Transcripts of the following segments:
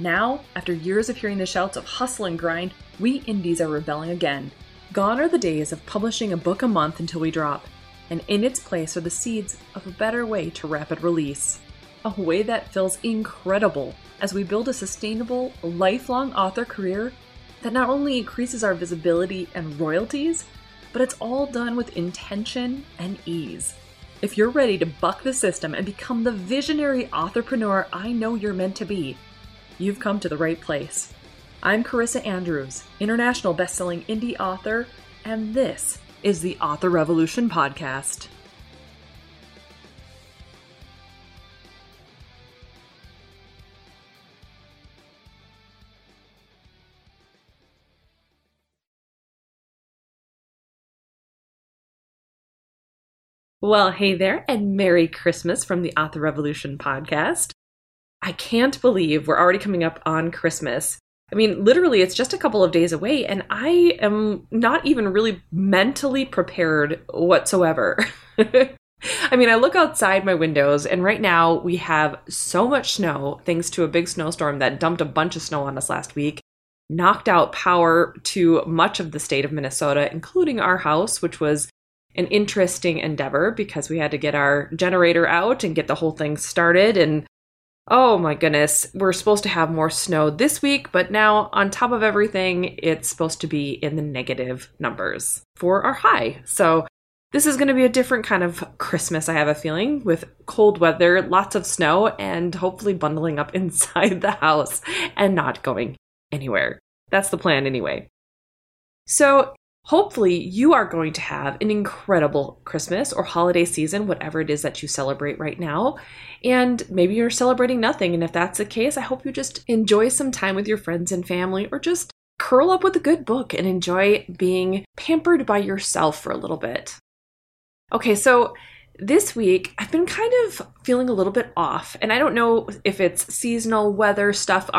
Now, after years of hearing the shouts of hustle and grind, we indies are rebelling again. Gone are the days of publishing a book a month until we drop, and in its place are the seeds of a better way to rapid release. A way that feels incredible as we build a sustainable, lifelong author career that not only increases our visibility and royalties, but it's all done with intention and ease. If you're ready to buck the system and become the visionary entrepreneur I know you're meant to be, you've come to the right place. I'm Carissa Andrews, international best-selling indie author, and this is the Author Revolution podcast. Well, hey there, and Merry Christmas from the Author Revolution podcast. I can't believe we're already coming up on Christmas. I mean, literally, it's just a couple of days away, and I am not even really mentally prepared whatsoever. I mean, I look outside my windows, and right now we have so much snow thanks to a big snowstorm that dumped a bunch of snow on us last week, knocked out power to much of the state of Minnesota, including our house, which was an interesting endeavor because we had to get our generator out and get the whole thing started and Oh my goodness, we're supposed to have more snow this week, but now on top of everything, it's supposed to be in the negative numbers for our high. So this is going to be a different kind of Christmas, I have a feeling, with cold weather, lots of snow, and hopefully bundling up inside the house and not going anywhere. That's the plan anyway. So Hopefully, you are going to have an incredible Christmas or holiday season, whatever it is that you celebrate right now. And maybe you're celebrating nothing. And if that's the case, I hope you just enjoy some time with your friends and family or just curl up with a good book and enjoy being pampered by yourself for a little bit. Okay, so this week I've been kind of feeling a little bit off, and I don't know if it's seasonal weather stuff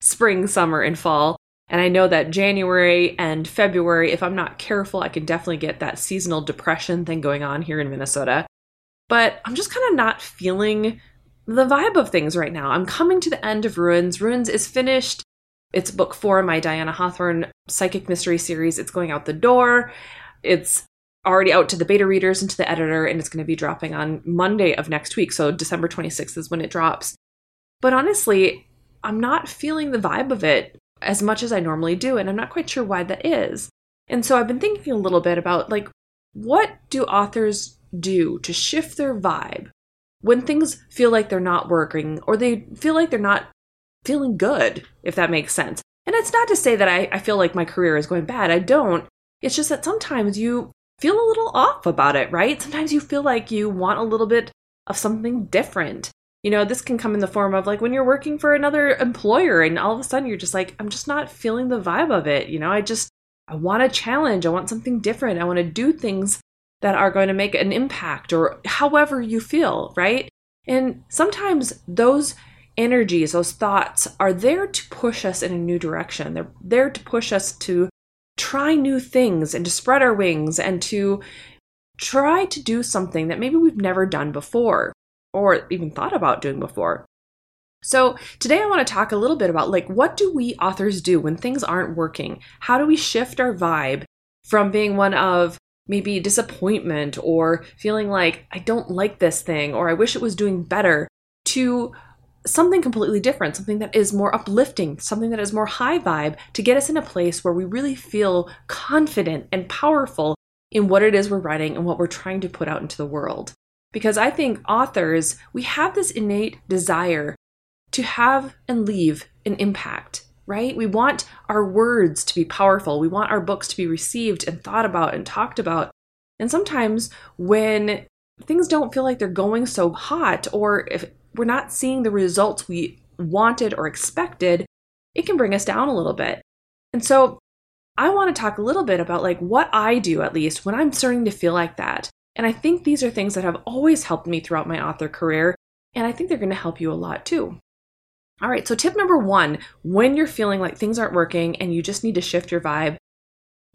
spring, summer, and fall. And I know that January and February, if I'm not careful, I can definitely get that seasonal depression thing going on here in Minnesota. But I'm just kind of not feeling the vibe of things right now. I'm coming to the end of Ruins. Ruins is finished. It's book four in my Diana Hawthorne psychic mystery series. It's going out the door. It's already out to the beta readers and to the editor, and it's going to be dropping on Monday of next week. So December 26th is when it drops. But honestly, I'm not feeling the vibe of it as much as I normally do, and I'm not quite sure why that is. And so I've been thinking a little bit about like, what do authors do to shift their vibe when things feel like they're not working or they feel like they're not feeling good, if that makes sense. And it's not to say that I, I feel like my career is going bad. I don't. It's just that sometimes you feel a little off about it, right? Sometimes you feel like you want a little bit of something different. You know, this can come in the form of like when you're working for another employer and all of a sudden you're just like, I'm just not feeling the vibe of it. You know, I just, I want a challenge. I want something different. I want to do things that are going to make an impact or however you feel, right? And sometimes those energies, those thoughts are there to push us in a new direction. They're there to push us to try new things and to spread our wings and to try to do something that maybe we've never done before or even thought about doing before. So, today I want to talk a little bit about like what do we authors do when things aren't working? How do we shift our vibe from being one of maybe disappointment or feeling like I don't like this thing or I wish it was doing better to something completely different, something that is more uplifting, something that is more high vibe to get us in a place where we really feel confident and powerful in what it is we're writing and what we're trying to put out into the world. Because I think authors, we have this innate desire to have and leave an impact, right? We want our words to be powerful. We want our books to be received and thought about and talked about. And sometimes when things don't feel like they're going so hot, or if we're not seeing the results we wanted or expected, it can bring us down a little bit. And so I want to talk a little bit about like what I do at least when I'm starting to feel like that. And I think these are things that have always helped me throughout my author career, and I think they're going to help you a lot too. All right, so tip number 1, when you're feeling like things aren't working and you just need to shift your vibe,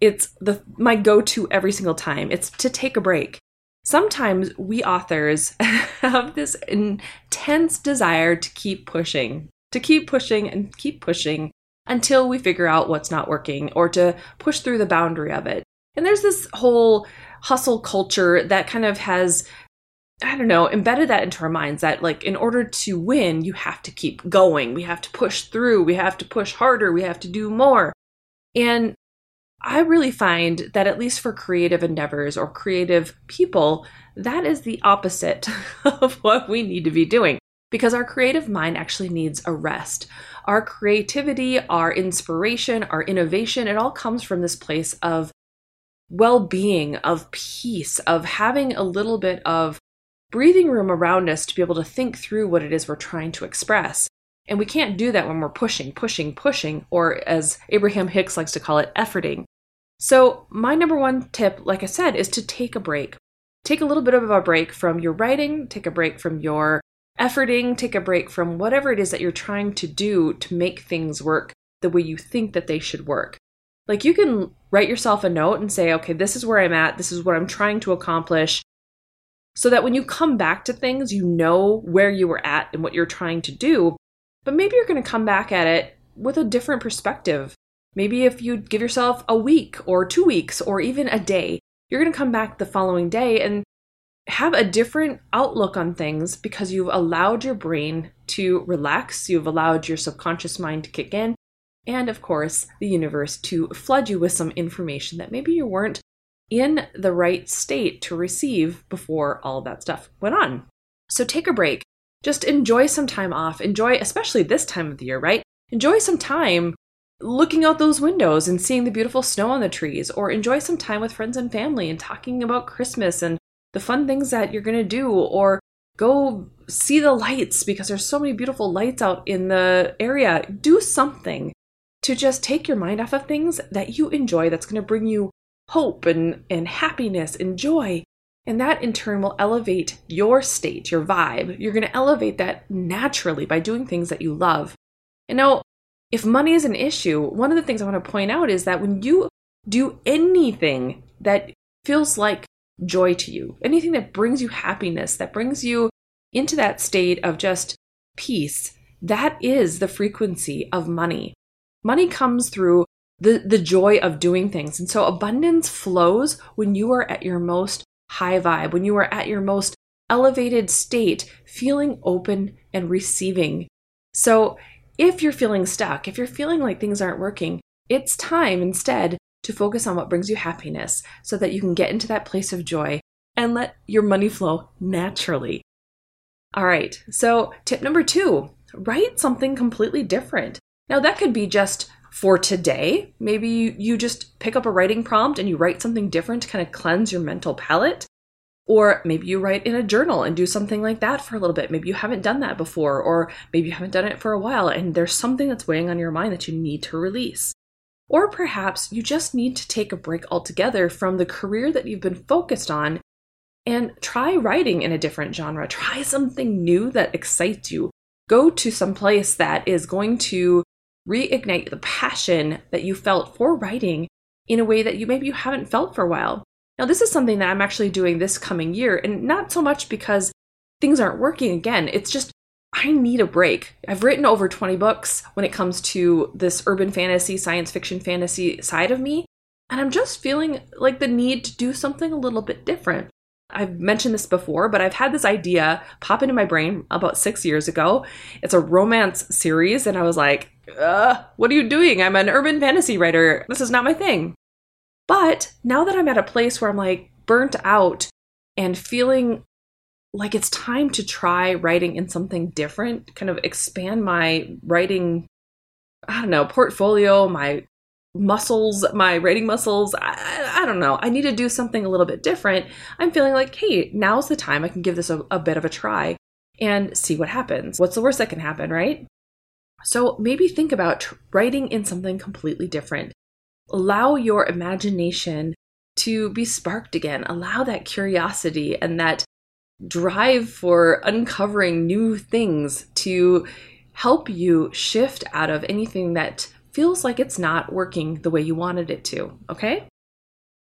it's the my go-to every single time. It's to take a break. Sometimes we authors have this intense desire to keep pushing, to keep pushing and keep pushing until we figure out what's not working or to push through the boundary of it. And there's this whole hustle culture that kind of has I don't know, embedded that into our minds that, like, in order to win, you have to keep going. We have to push through. We have to push harder. We have to do more. And I really find that, at least for creative endeavors or creative people, that is the opposite of what we need to be doing because our creative mind actually needs a rest. Our creativity, our inspiration, our innovation, it all comes from this place of well being, of peace, of having a little bit of breathing room around us to be able to think through what it is we're trying to express. And we can't do that when we're pushing, pushing, pushing, or as Abraham Hicks likes to call it, efforting. So, my number one tip, like I said, is to take a break. Take a little bit of a break from your writing, take a break from your efforting, take a break from whatever it is that you're trying to do to make things work the way you think that they should work. Like you can write yourself a note and say, okay, this is where I'm at, this is what I'm trying to accomplish, so that when you come back to things, you know where you were at and what you're trying to do. But maybe you're going to come back at it with a different perspective. Maybe if you give yourself a week or two weeks or even a day, you're going to come back the following day and have a different outlook on things because you've allowed your brain to relax, you've allowed your subconscious mind to kick in, and of course, the universe to flood you with some information that maybe you weren't in the right state to receive before all that stuff went on. So take a break. Just enjoy some time off. Enjoy, especially this time of the year, right? Enjoy some time looking out those windows and seeing the beautiful snow on the trees, or enjoy some time with friends and family and talking about Christmas and the fun things that you're going to do, or go see the lights because there's so many beautiful lights out in the area. Do something to just take your mind off of things that you enjoy that's going to bring you hope and, and happiness and joy. And that in turn will elevate your state, your vibe. You're going to elevate that naturally by doing things that you love. And now, if money is an issue, one of the things I want to point out is that when you do anything that feels like joy to you, anything that brings you happiness, that brings you into that state of just peace, that is the frequency of money. Money comes through the, the joy of doing things. And so abundance flows when you are at your most high vibe, when you are at your most elevated state, feeling open and receiving. So if you're feeling stuck, if you're feeling like things aren't working, it's time instead to focus on what brings you happiness so that you can get into that place of joy and let your money flow naturally. All right, so tip number two write something completely different. Now, that could be just for today. Maybe you, you just pick up a writing prompt and you write something different to kind of cleanse your mental palette. Or maybe you write in a journal and do something like that for a little bit. Maybe you haven't done that before, or maybe you haven't done it for a while and there's something that's weighing on your mind that you need to release. Or perhaps you just need to take a break altogether from the career that you've been focused on and try writing in a different genre. Try something new that excites you. Go to some place that is going to reignite the passion that you felt for writing in a way that you maybe you haven't felt for a while. Now, this is something that I'm actually doing this coming year, and not so much because things aren't working again. It's just I need a break. I've written over 20 books when it comes to this urban fantasy, science fiction fantasy side of me, and I'm just feeling like the need to do something a little bit different. I've mentioned this before, but I've had this idea pop into my brain about six years ago. It's a romance series, and I was like, what are you doing? I'm an urban fantasy writer. This is not my thing. But now that I'm at a place where I'm like burnt out and feeling like it's time to try writing in something different, kind of expand my writing, I don't know, portfolio, my muscles, my writing muscles. I, I, don't know. I need to do something a little bit different. I'm feeling like, hey, now's the time I can give this a, a bit of a try and see what happens. What's the worst that can happen, right? So maybe think about writing in something completely different. Allow your imagination to be sparked again. Allow that curiosity and that drive for uncovering new things to help you shift out of anything that feels like it's not working the way you wanted it to. Okay?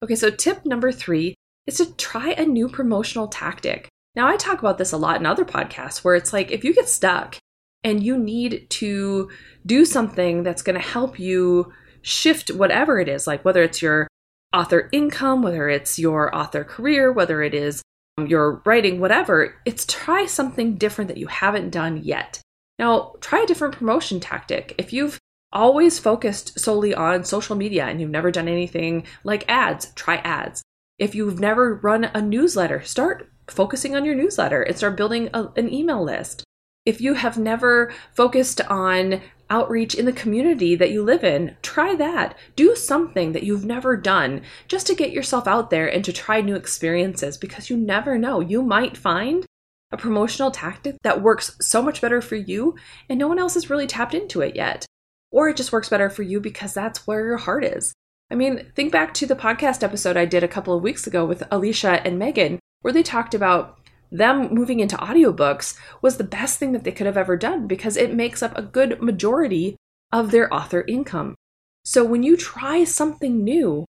Okay, so tip number three is to try a new promotional tactic. Now, I talk about this a lot in other podcasts where it's like if you get stuck and you need to do something that's going to help you shift whatever it is, like whether it's your author income, whether it's your author career, whether it is um, your writing, whatever, it's try something different that you haven't done yet. Now, try a different promotion tactic. If you've always focused solely on social media and you've never done anything like ads, try ads. If you've never run a newsletter, start focusing on your newsletter and start building a, an email list. If you have never focused on outreach in the community that you live in, try that. Do something that you've never done just to get yourself out there and to try new experiences because you never know. You might find a promotional tactic that works so much better for you and no one else has really tapped into it yet. Or it just works better for you because that's where your heart is. I mean, think back to the podcast episode I did a couple of weeks ago with Alicia and Megan, where they talked about them moving into audiobooks was the best thing that they could have ever done because it makes up a good majority of their author income. So when you try something new,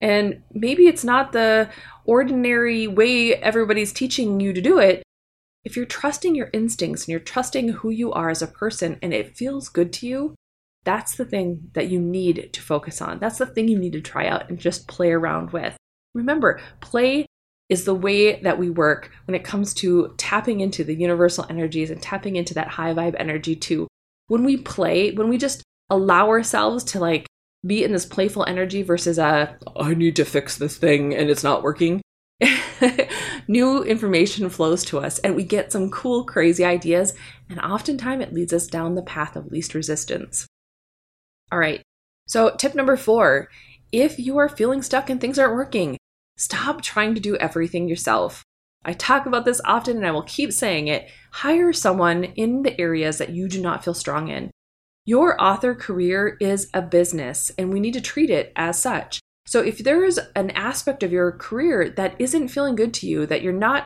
and maybe it's not the ordinary way everybody's teaching you to do it, if you're trusting your instincts and you're trusting who you are as a person and it feels good to you, that's the thing that you need to focus on. That's the thing you need to try out and just play around with. Remember, play is the way that we work when it comes to tapping into the universal energies and tapping into that high vibe energy too. When we play, when we just allow ourselves to like be in this playful energy versus a I need to fix this thing and it's not working. New information flows to us and we get some cool, crazy ideas, and oftentimes it leads us down the path of least resistance. All right, so tip number four if you are feeling stuck and things aren't working, Stop trying to do everything yourself. I talk about this often and I will keep saying it. Hire someone in the areas that you do not feel strong in. Your author career is a business and we need to treat it as such. So if there is an aspect of your career that isn't feeling good to you, that you're not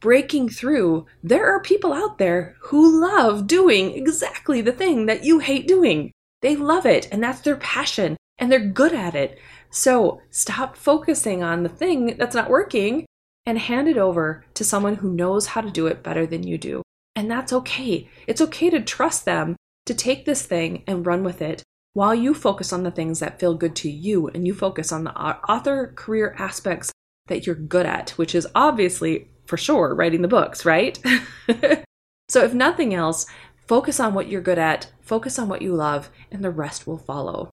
breaking through, there are people out there who love doing exactly the thing that you hate doing. They love it and that's their passion and they're good at it. So stop focusing on the thing that's not working and hand it over to someone who knows how to do it better than you do. And that's okay. It's okay to trust them to take this thing and run with it while you focus on the things that feel good to you and you focus on the author career aspects that you're good at, which is obviously for sure writing the books, right? so, if nothing else, focus on what you're good at, focus on what you love, and the rest will follow.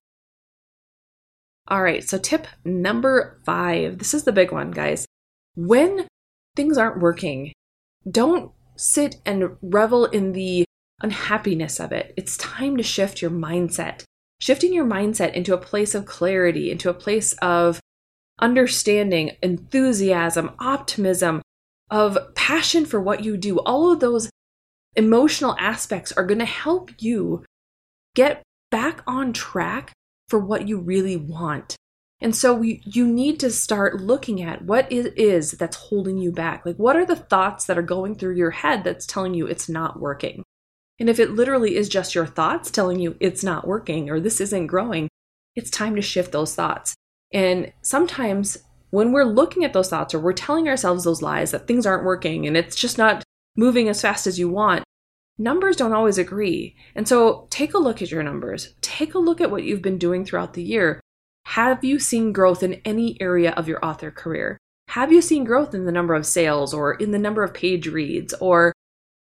All right, so tip number five this is the big one, guys. When things aren't working, don't sit and revel in the unhappiness of it. It's time to shift your mindset. Shifting your mindset into a place of clarity, into a place of understanding, enthusiasm, optimism, of passion for what you do. All of those emotional aspects are going to help you get back on track for what you really want. And so we, you need to start looking at what it is that's holding you back. Like, what are the thoughts that are going through your head that's telling you it's not working? And if it literally is just your thoughts telling you it's not working or this isn't growing, it's time to shift those thoughts. And sometimes when we're looking at those thoughts or we're telling ourselves those lies that things aren't working and it's just not moving as fast as you want, numbers don't always agree. And so take a look at your numbers. Take a look at what you've been doing throughout the year. Have you seen growth in any area of your author career? Have you seen growth in the number of sales or in the number of page reads or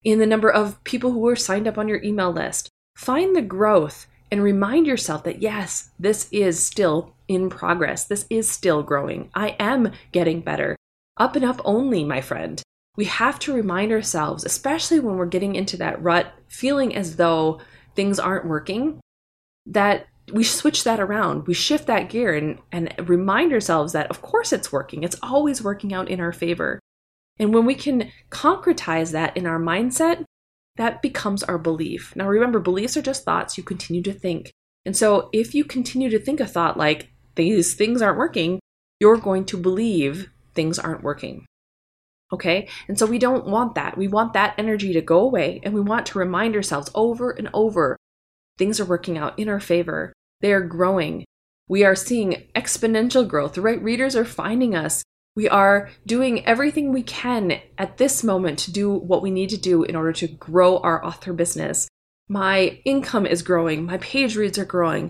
in the number of people who are signed up on your email list? Find the growth and remind yourself that yes, this is still in progress. This is still growing. I am getting better. Up and up only, my friend we have to remind ourselves, especially when we're getting into that rut, feeling as though things aren't working, that we switch that around. We shift that gear and, and remind ourselves that, of course, it's working. It's always working out in our favor. And when we can concretize that in our mindset, that becomes our belief. Now, remember, beliefs are just thoughts you continue to think. And so, if you continue to think a thought like, these things aren't working, you're going to believe things aren't working. Okay? And so, we don't want that. We want that energy to go away, and we want to remind ourselves over and over things are working out in our favor. They are growing. We are seeing exponential growth. Right readers are finding us. We are doing everything we can at this moment to do what we need to do in order to grow our author business. My income is growing, my page reads are growing.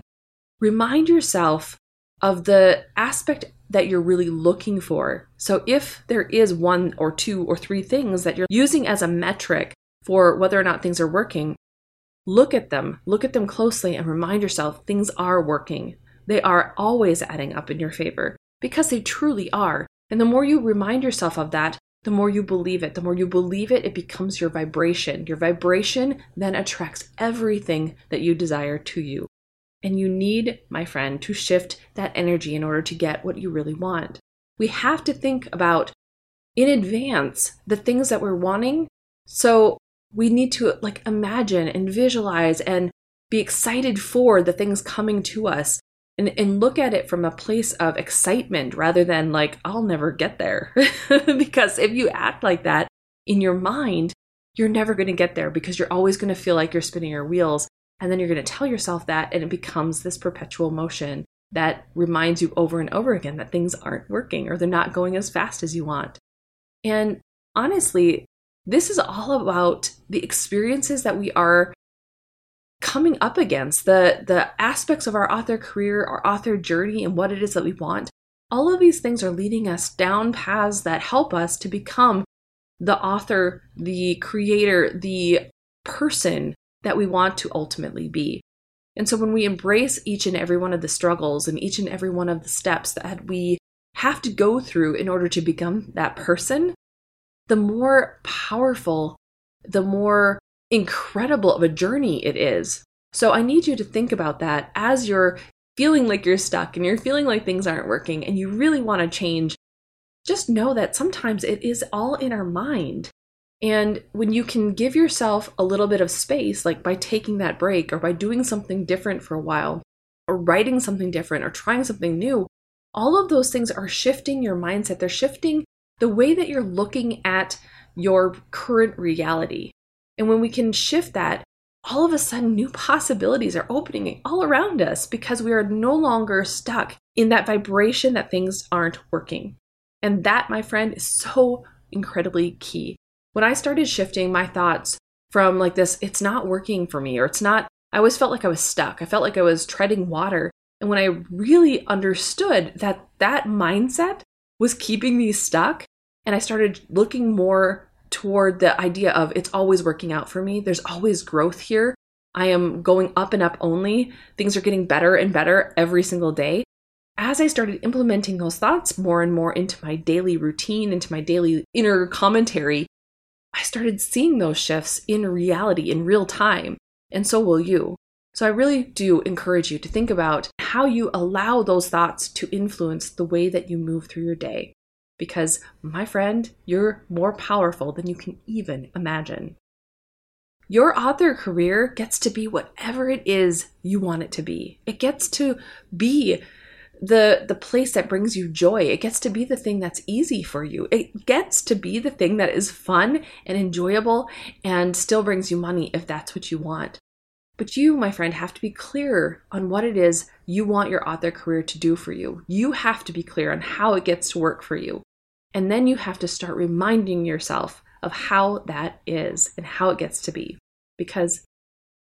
Remind yourself of the aspect that you're really looking for. So, if there is one or two or three things that you're using as a metric for whether or not things are working, look at them, look at them closely, and remind yourself things are working. They are always adding up in your favor because they truly are. And the more you remind yourself of that, the more you believe it. The more you believe it, it becomes your vibration. Your vibration then attracts everything that you desire to you. And you need, my friend, to shift that energy in order to get what you really want. We have to think about in advance the things that we're wanting. So we need to like imagine and visualize and be excited for the things coming to us and, and look at it from a place of excitement rather than like, I'll never get there. because if you act like that in your mind, you're never going to get there because you're always going to feel like you're spinning your wheels. And then you're going to tell yourself that, and it becomes this perpetual motion that reminds you over and over again that things aren't working or they're not going as fast as you want. And honestly, this is all about the experiences that we are coming up against the the aspects of our author career our author journey and what it is that we want all of these things are leading us down paths that help us to become the author the creator the person that we want to ultimately be and so when we embrace each and every one of the struggles and each and every one of the steps that we have to go through in order to become that person the more powerful the more incredible of a journey it is. So I need you to think about that as you're feeling like you're stuck and you're feeling like things aren't working and you really want to change. Just know that sometimes it is all in our mind. And when you can give yourself a little bit of space, like by taking that break or by doing something different for a while, or writing something different or trying something new, all of those things are shifting your mindset. They're shifting the way that you're looking at your current reality. And when we can shift that, all of a sudden new possibilities are opening all around us because we are no longer stuck in that vibration that things aren't working. And that, my friend, is so incredibly key. When I started shifting my thoughts from like this, it's not working for me, or it's not, I always felt like I was stuck. I felt like I was treading water. And when I really understood that that mindset was keeping me stuck, and I started looking more toward the idea of it's always working out for me. There's always growth here. I am going up and up only. Things are getting better and better every single day. As I started implementing those thoughts more and more into my daily routine, into my daily inner commentary, I started seeing those shifts in reality, in real time. And so will you. So I really do encourage you to think about how you allow those thoughts to influence the way that you move through your day because, my friend, you're more powerful than you can even imagine. Your author career gets to be whatever it is you want it to be. It gets to be the the place that brings you joy. It gets to be the thing that's easy for you. It gets to be the thing that is fun and enjoyable and still brings you money if that's what you want. But you, my friend, have to be clear on what it is you want your author career to do for you. You have to be clear on how it gets to work for you. And then you have to start reminding yourself of how that is and how it gets to be. Because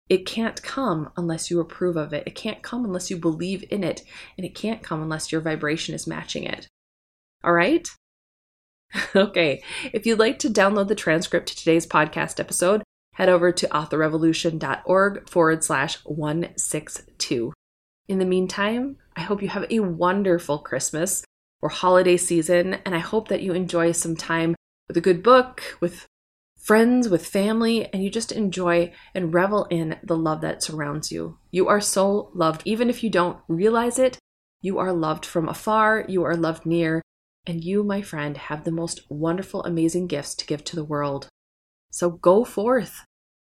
it can't come unless you approve of it. It can't come unless you believe in it. And it can't come unless your vibration is matching it. All right? okay. If you'd like to download the transcript to today's podcast episode, head over to authorrevolution.org forward slash 162. In the meantime, I hope you have a wonderful Christmas or holiday season. And I hope that you enjoy some time with a good book, with friends, with family, and you just enjoy and revel in the love that surrounds you. You are so loved. Even if you don't realize it, you are loved from afar, you are loved near, and you, my friend, have the most wonderful, amazing gifts to give to the world. So go forth,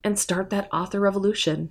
and start that author revolution.